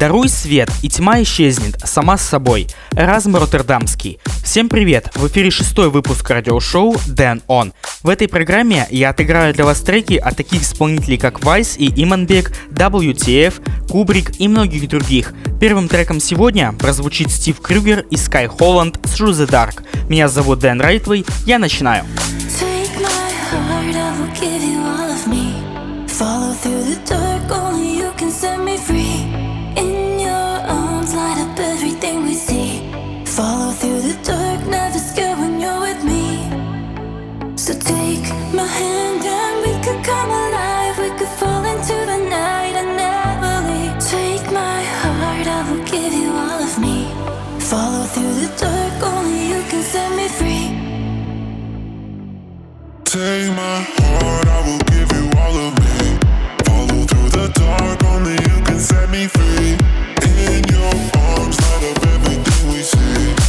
Даруй свет, и тьма исчезнет сама с собой. Эразм Роттердамский. Всем привет! В эфире шестой выпуск радиошоу Дэн Он. В этой программе я отыграю для вас треки от таких исполнителей, как Вайс и Иманбек, WTF, Кубрик и многих других. Первым треком сегодня прозвучит Стив Крюгер и Sky Holland Through the Dark. Меня зовут Дэн Райтвей, я начинаю. Follow through the dark, Take my heart, I will give you all of me. Follow through the dark, only you can set me free. In your arms, light up everything we see.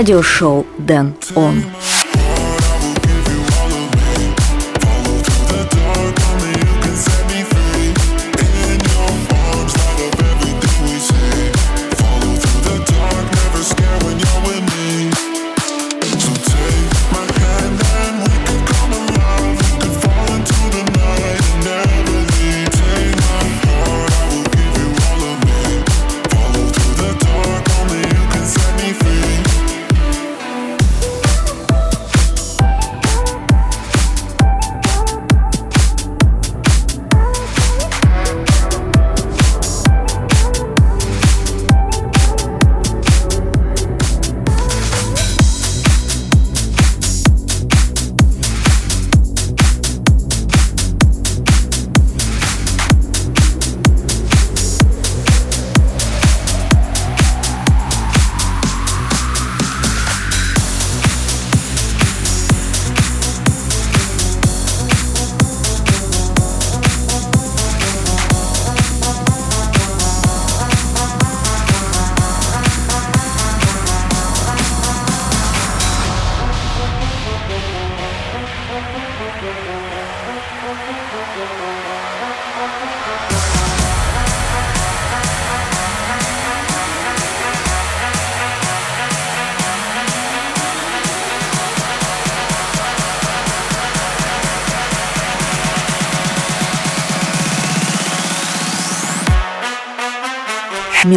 Радиошоу Дэн Он.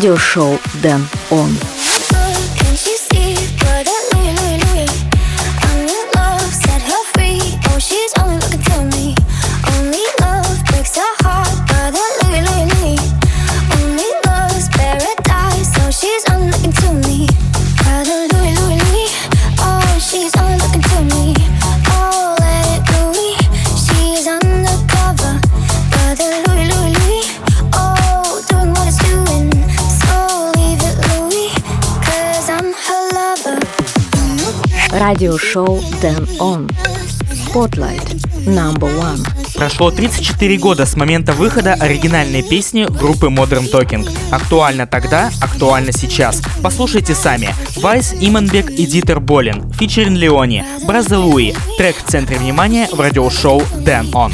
радиошоу «Дэн Он». радиошоу Then On. Spotlight Number One. Прошло 34 года с момента выхода оригинальной песни группы Modern Talking. Актуально тогда, актуально сейчас. Послушайте сами. Вайс, Именбек и Дитер Болин. Фичерин Леони. Браза Луи. Трек в центре внимания в радиошоу Then On.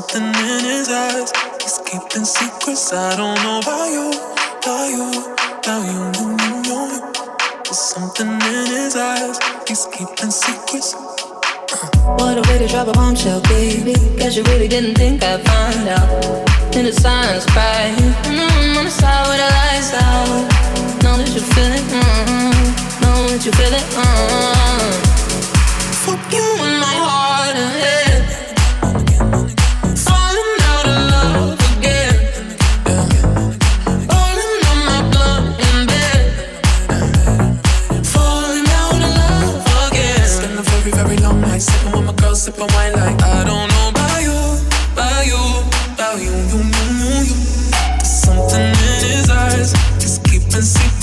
something in his eyes. He's keeping secrets. I don't know why you, why you, why you, you, you, you. There's something in his eyes. He's keeping secrets. Uh. What a way to drop a bombshell, baby. Guess you really didn't think I'd find out. In the silence, crying. Mm-hmm, on the side where the lights out. Know that you feel it. Mm-hmm. Know that you feel it. Mm-hmm. Fuck you.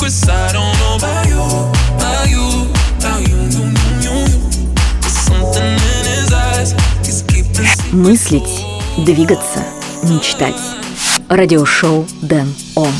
cause I don't know about you, about you, about you, you, you, you. There's something in his eyes, he's keeping Мыслить, двигаться, мечтать. Радиошоу Дэн Он.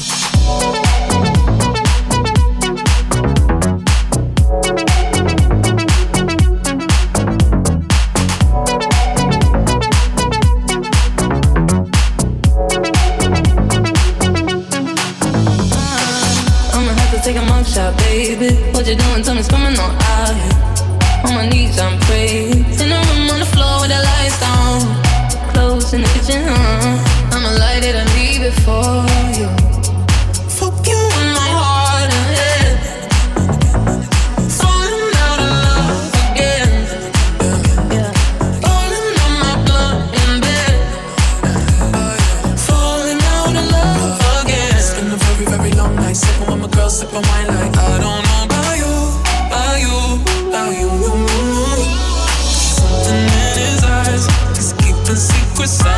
sipping with my girl, sipping wine like I don't know about you, about you, about you. you, you, you. Something in his eyes is keeping secrets.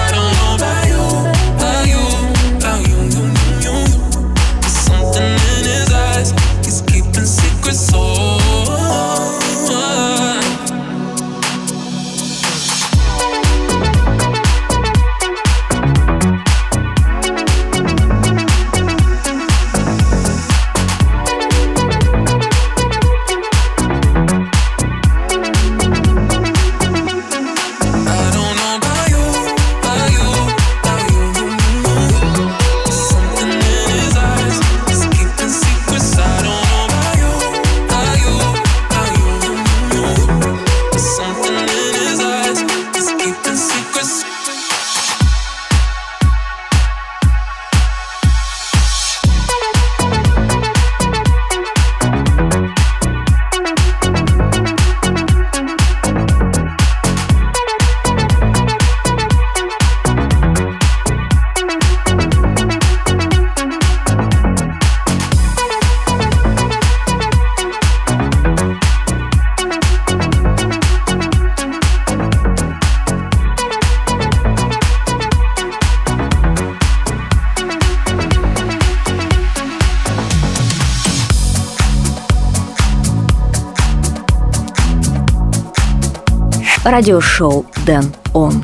Радиошоу Дэн Он.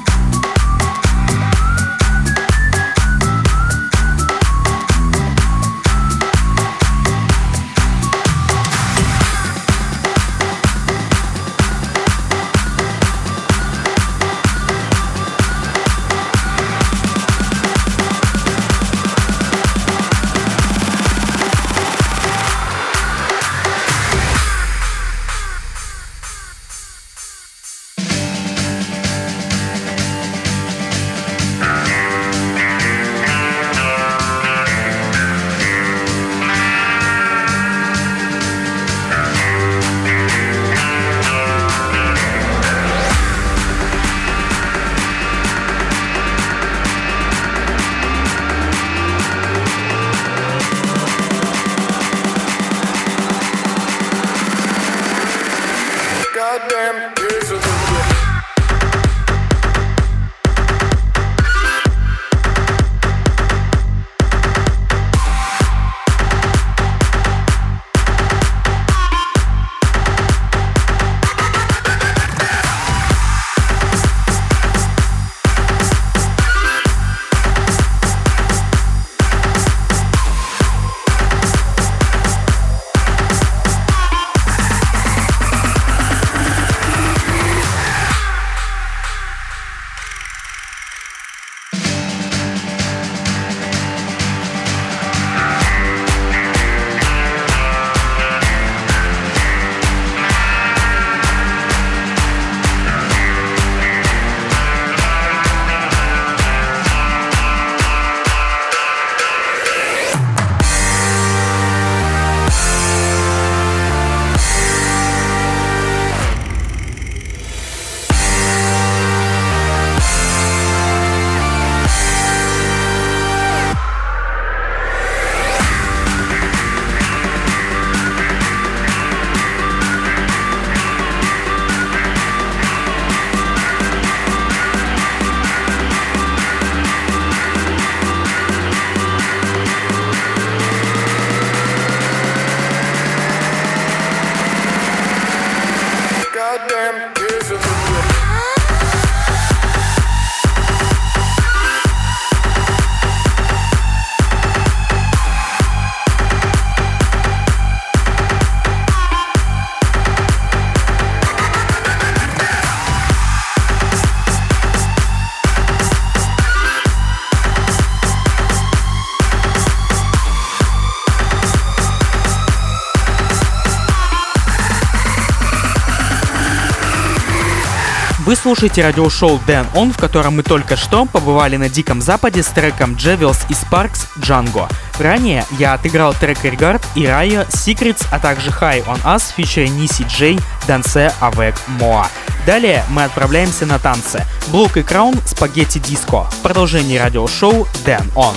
Вы слушаете радиошоу Дэн Он, в котором мы только что побывали на Диком Западе с треком Джевилс и Sparks Django. Ранее я отыграл трек Regard и Raya Secrets, а также High on Us, featuring Nisi J, Danse Avec Moa. Далее мы отправляемся на танцы. Блок и Краун, Спагетти Диско. Продолжение радиошоу Дэн Он.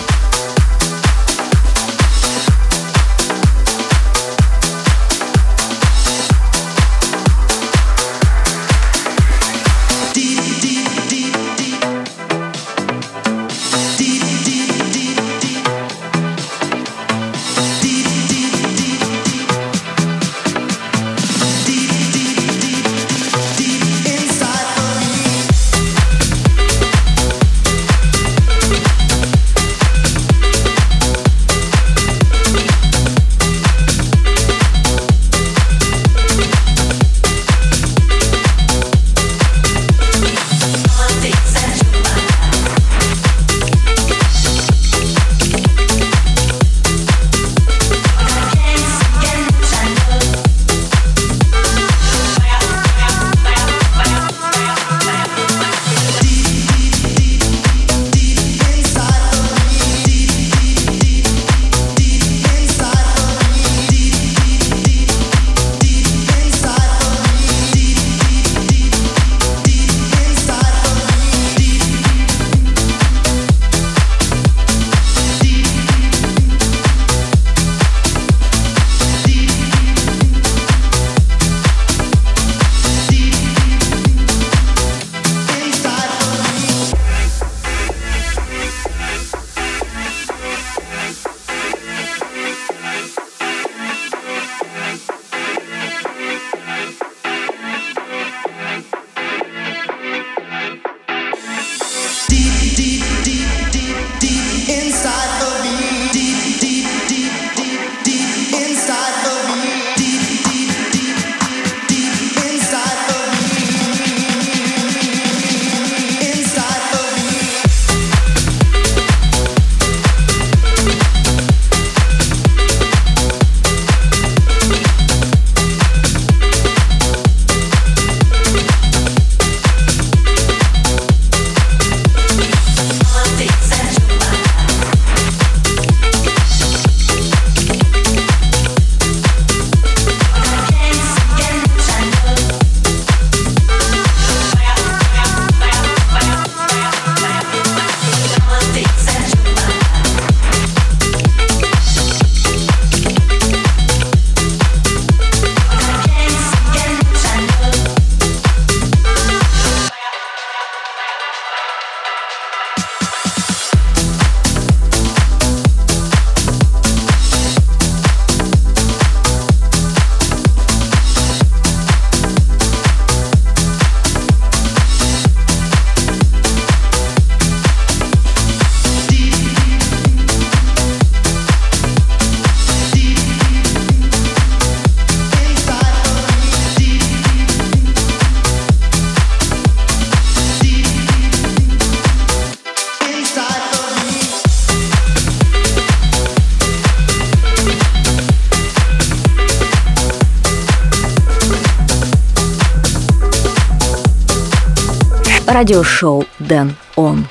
Радиошоу Дэн Он.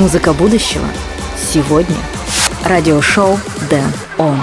Музыка будущего сегодня. Радиошоу Дэн Он.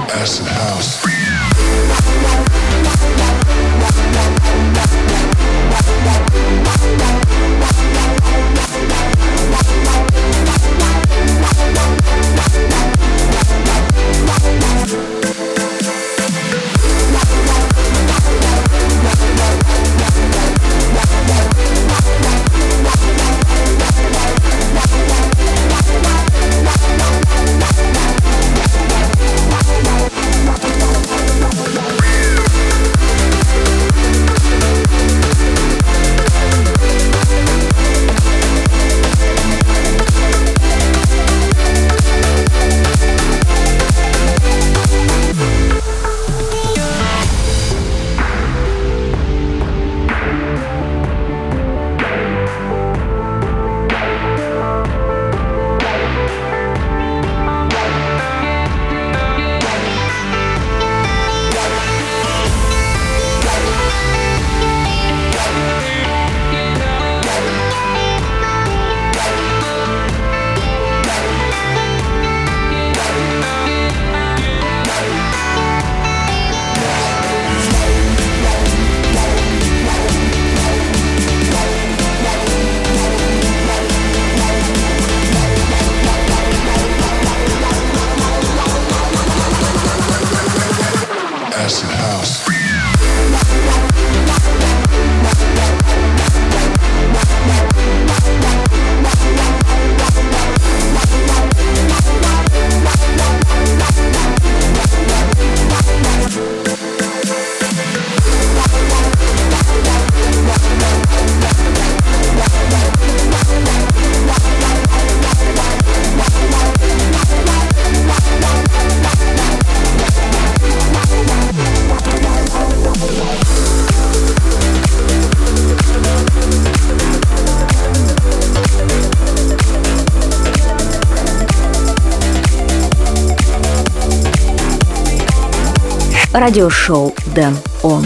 Радиошоу Дэн Он.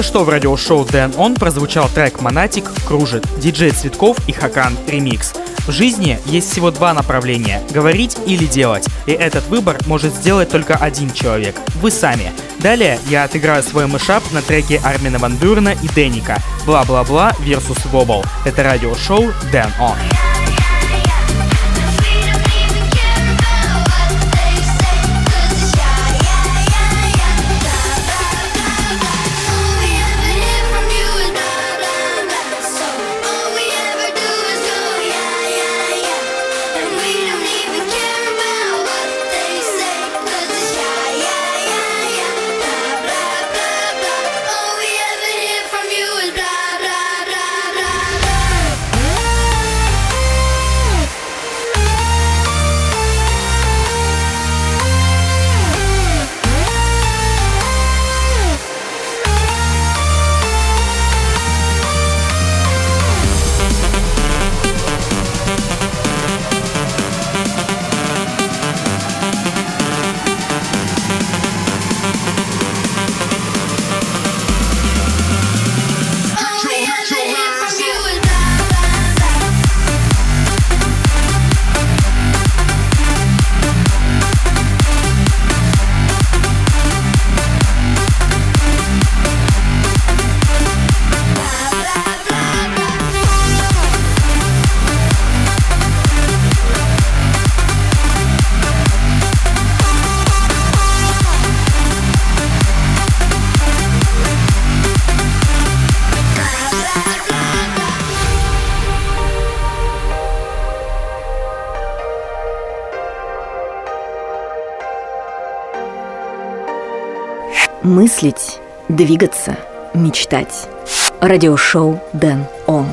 Только что в радиошоу Дэн Он прозвучал трек «Монатик» «Кружит», диджей Цветков и Хакан «Ремикс». В жизни есть всего два направления – говорить или делать, и этот выбор может сделать только один человек – вы сами. Далее я отыграю свой мышап на треке Армина Ван Бюрна и Деника «Бла-бла-бла» versus Вобл. Это радиошоу Дэн Он. мыслить, двигаться, мечтать. Радиошоу Дэн Он.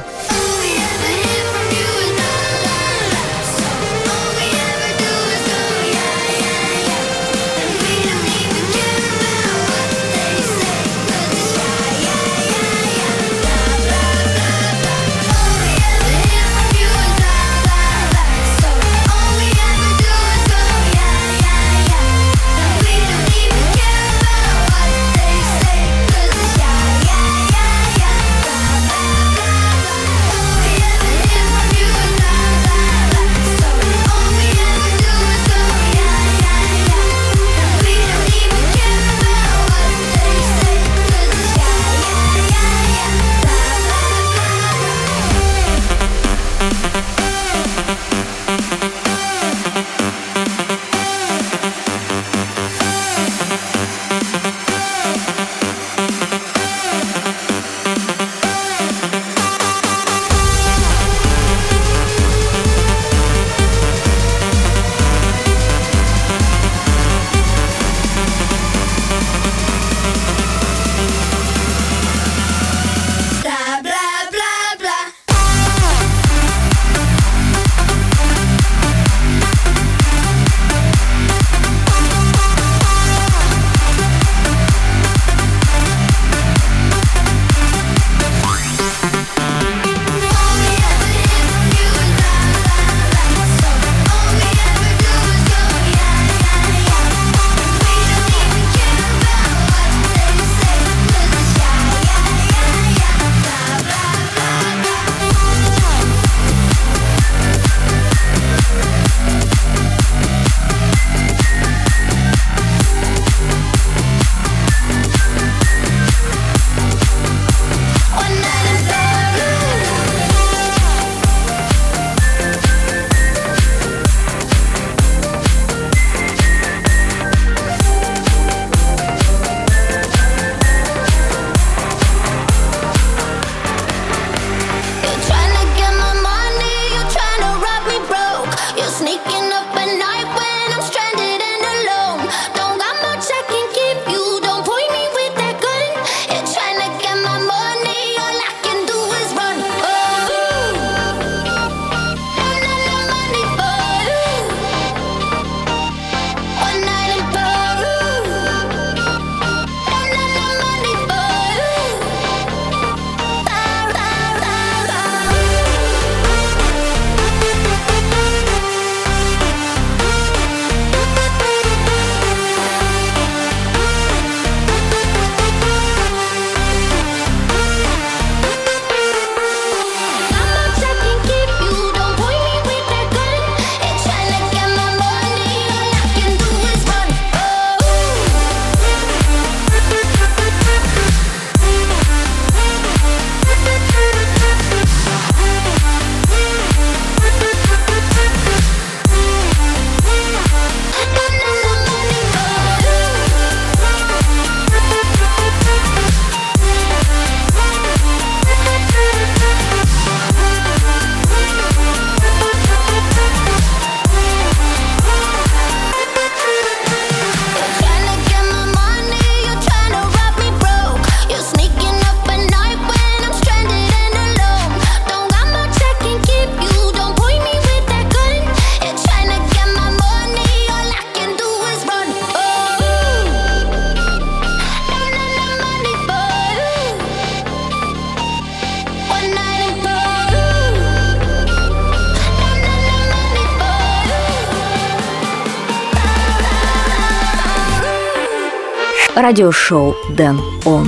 радиошоу «Дэн Он».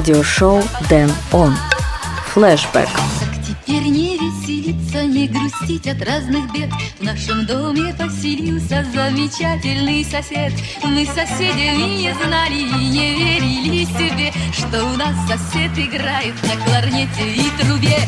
радиошоу Дэн Он. Флэшбэк. Теперь не веселиться, не грустить от разных бед В нашем доме поселился замечательный сосед Мы соседями не знали и не верили себе Что у нас сосед играет на кларнете и трубе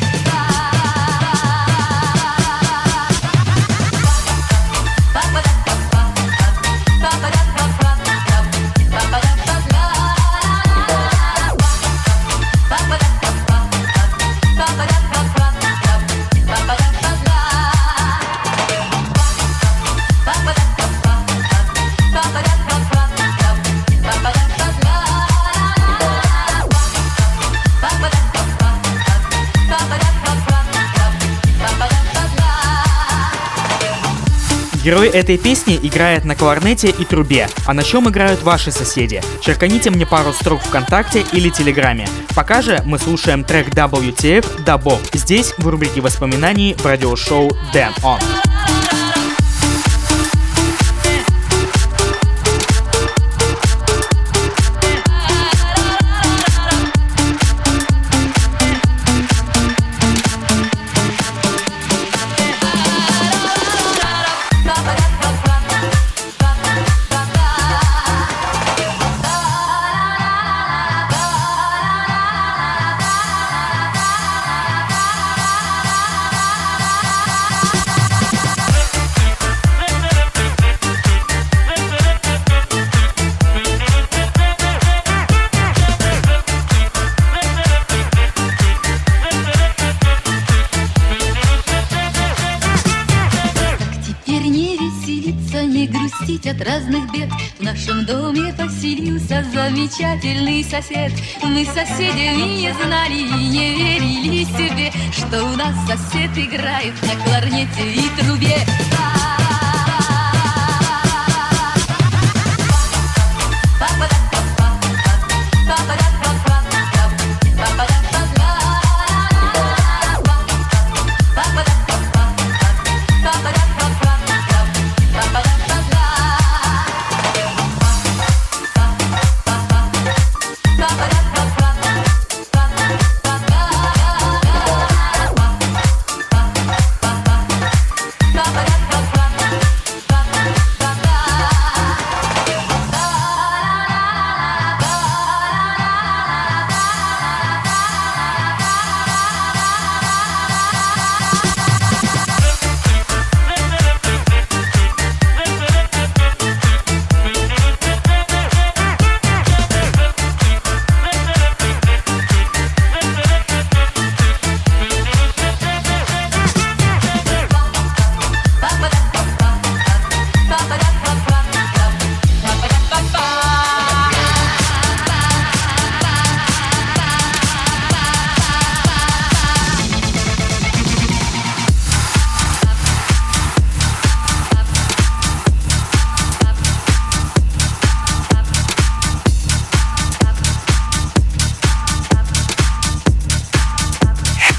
Герой этой песни играет на кларнете и трубе, а на чем играют ваши соседи? Черканите мне пару строк ВКонтакте или Телеграме. Пока же мы слушаем трек WTF «Да Боб» здесь в рубрике воспоминаний в радиошоу «Damn On». замечательный сосед. Мы соседи не знали и не верили себе, что у нас сосед играет на кларнете и трубе. Да!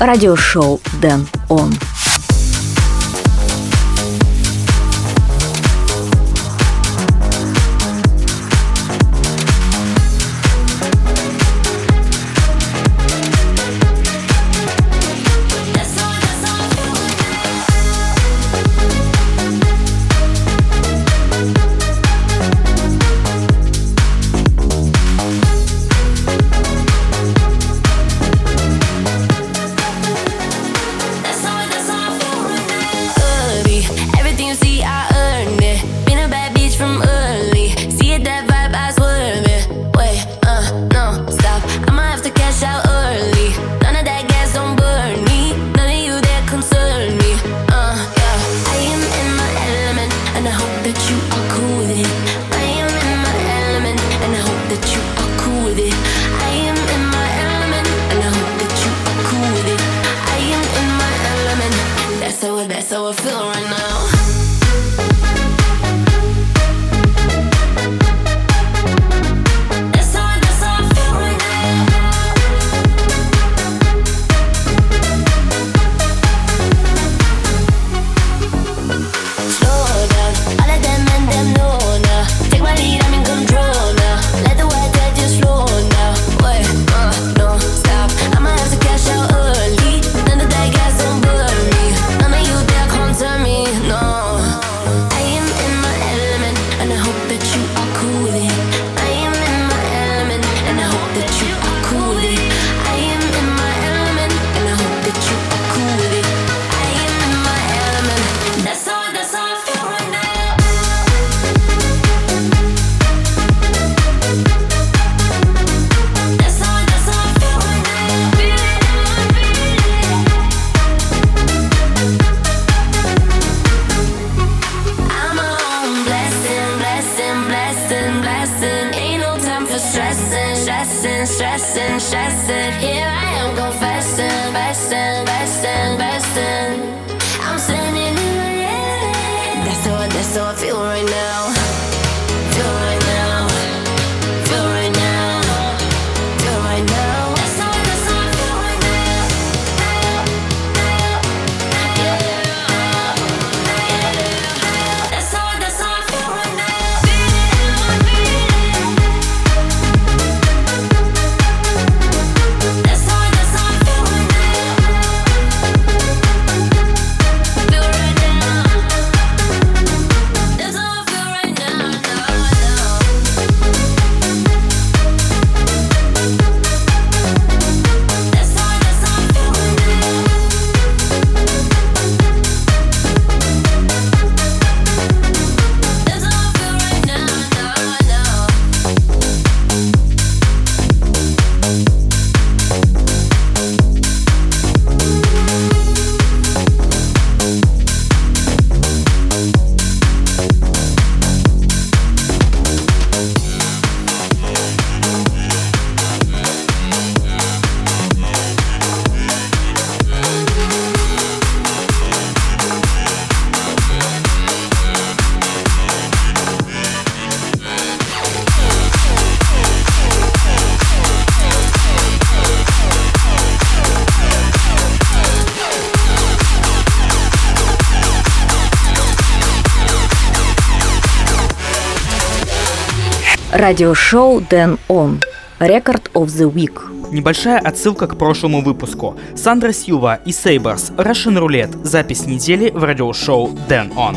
радиошоу «Дэн Он». Радиошоу Дэн Он. Рекорд of the Week. Небольшая отсылка к прошлому выпуску. Сандра Силва и Сейберс, Russian Roulette, запись недели в радиошоу Дэн Он.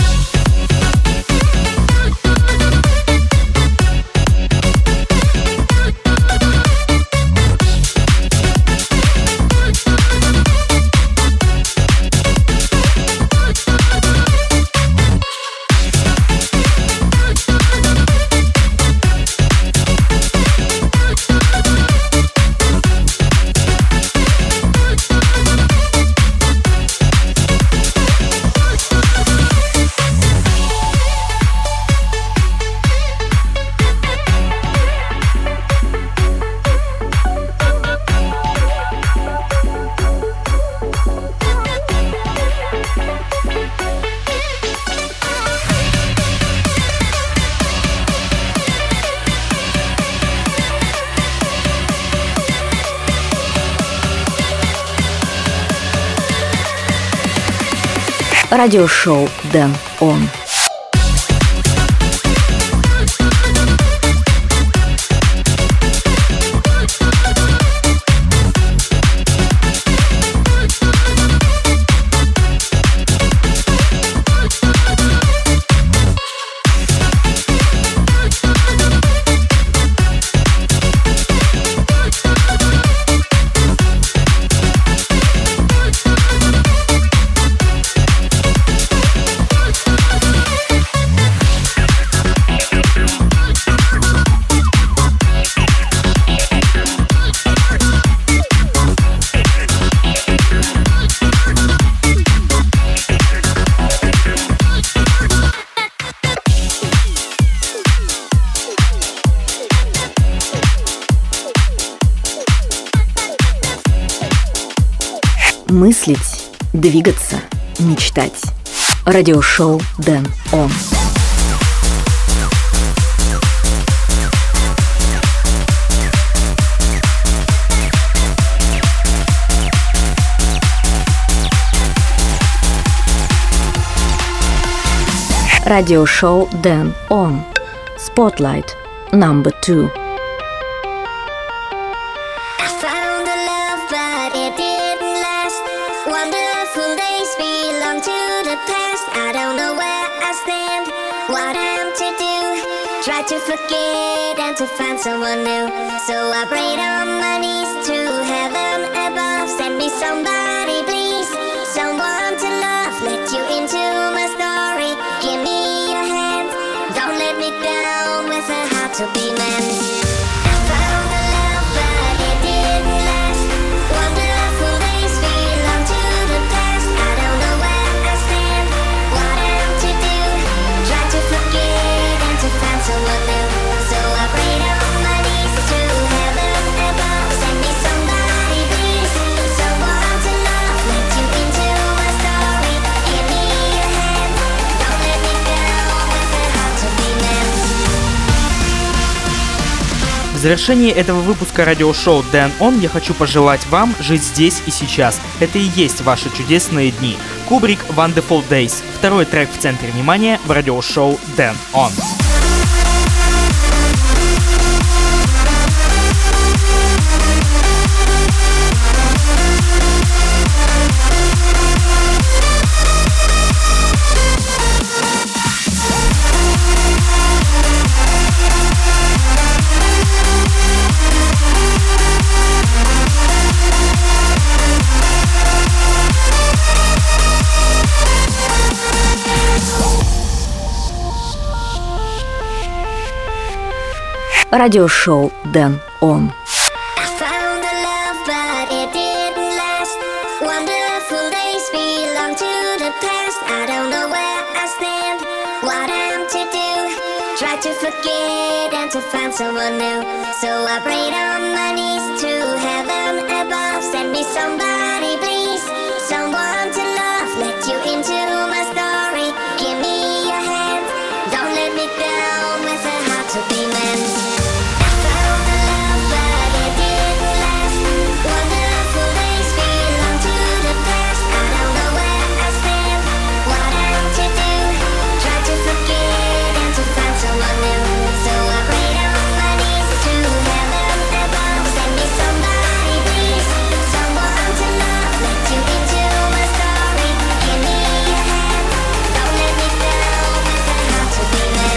Радиошоу Дэн Он. радиошоу «Дэн Он». Радиошоу «Дэн Он». Spotlight. Number two. What I'm to do. Try to forget and to find someone new. So I prayed on my knees to heaven above. Send me somebody, please. Someone to love. Let you into my story. Give me your hand. Don't let me down with a heart to be mended. Завершении этого выпуска радиошоу Дэн Он я хочу пожелать вам жить здесь и сейчас. Это и есть ваши чудесные дни. Кубрик Wonderful Days. Второй трек в центре внимания в радиошоу Дэн Он. To the past. I don't know where I stand, what I'm to do. Try to forget and to find someone new. So I prayed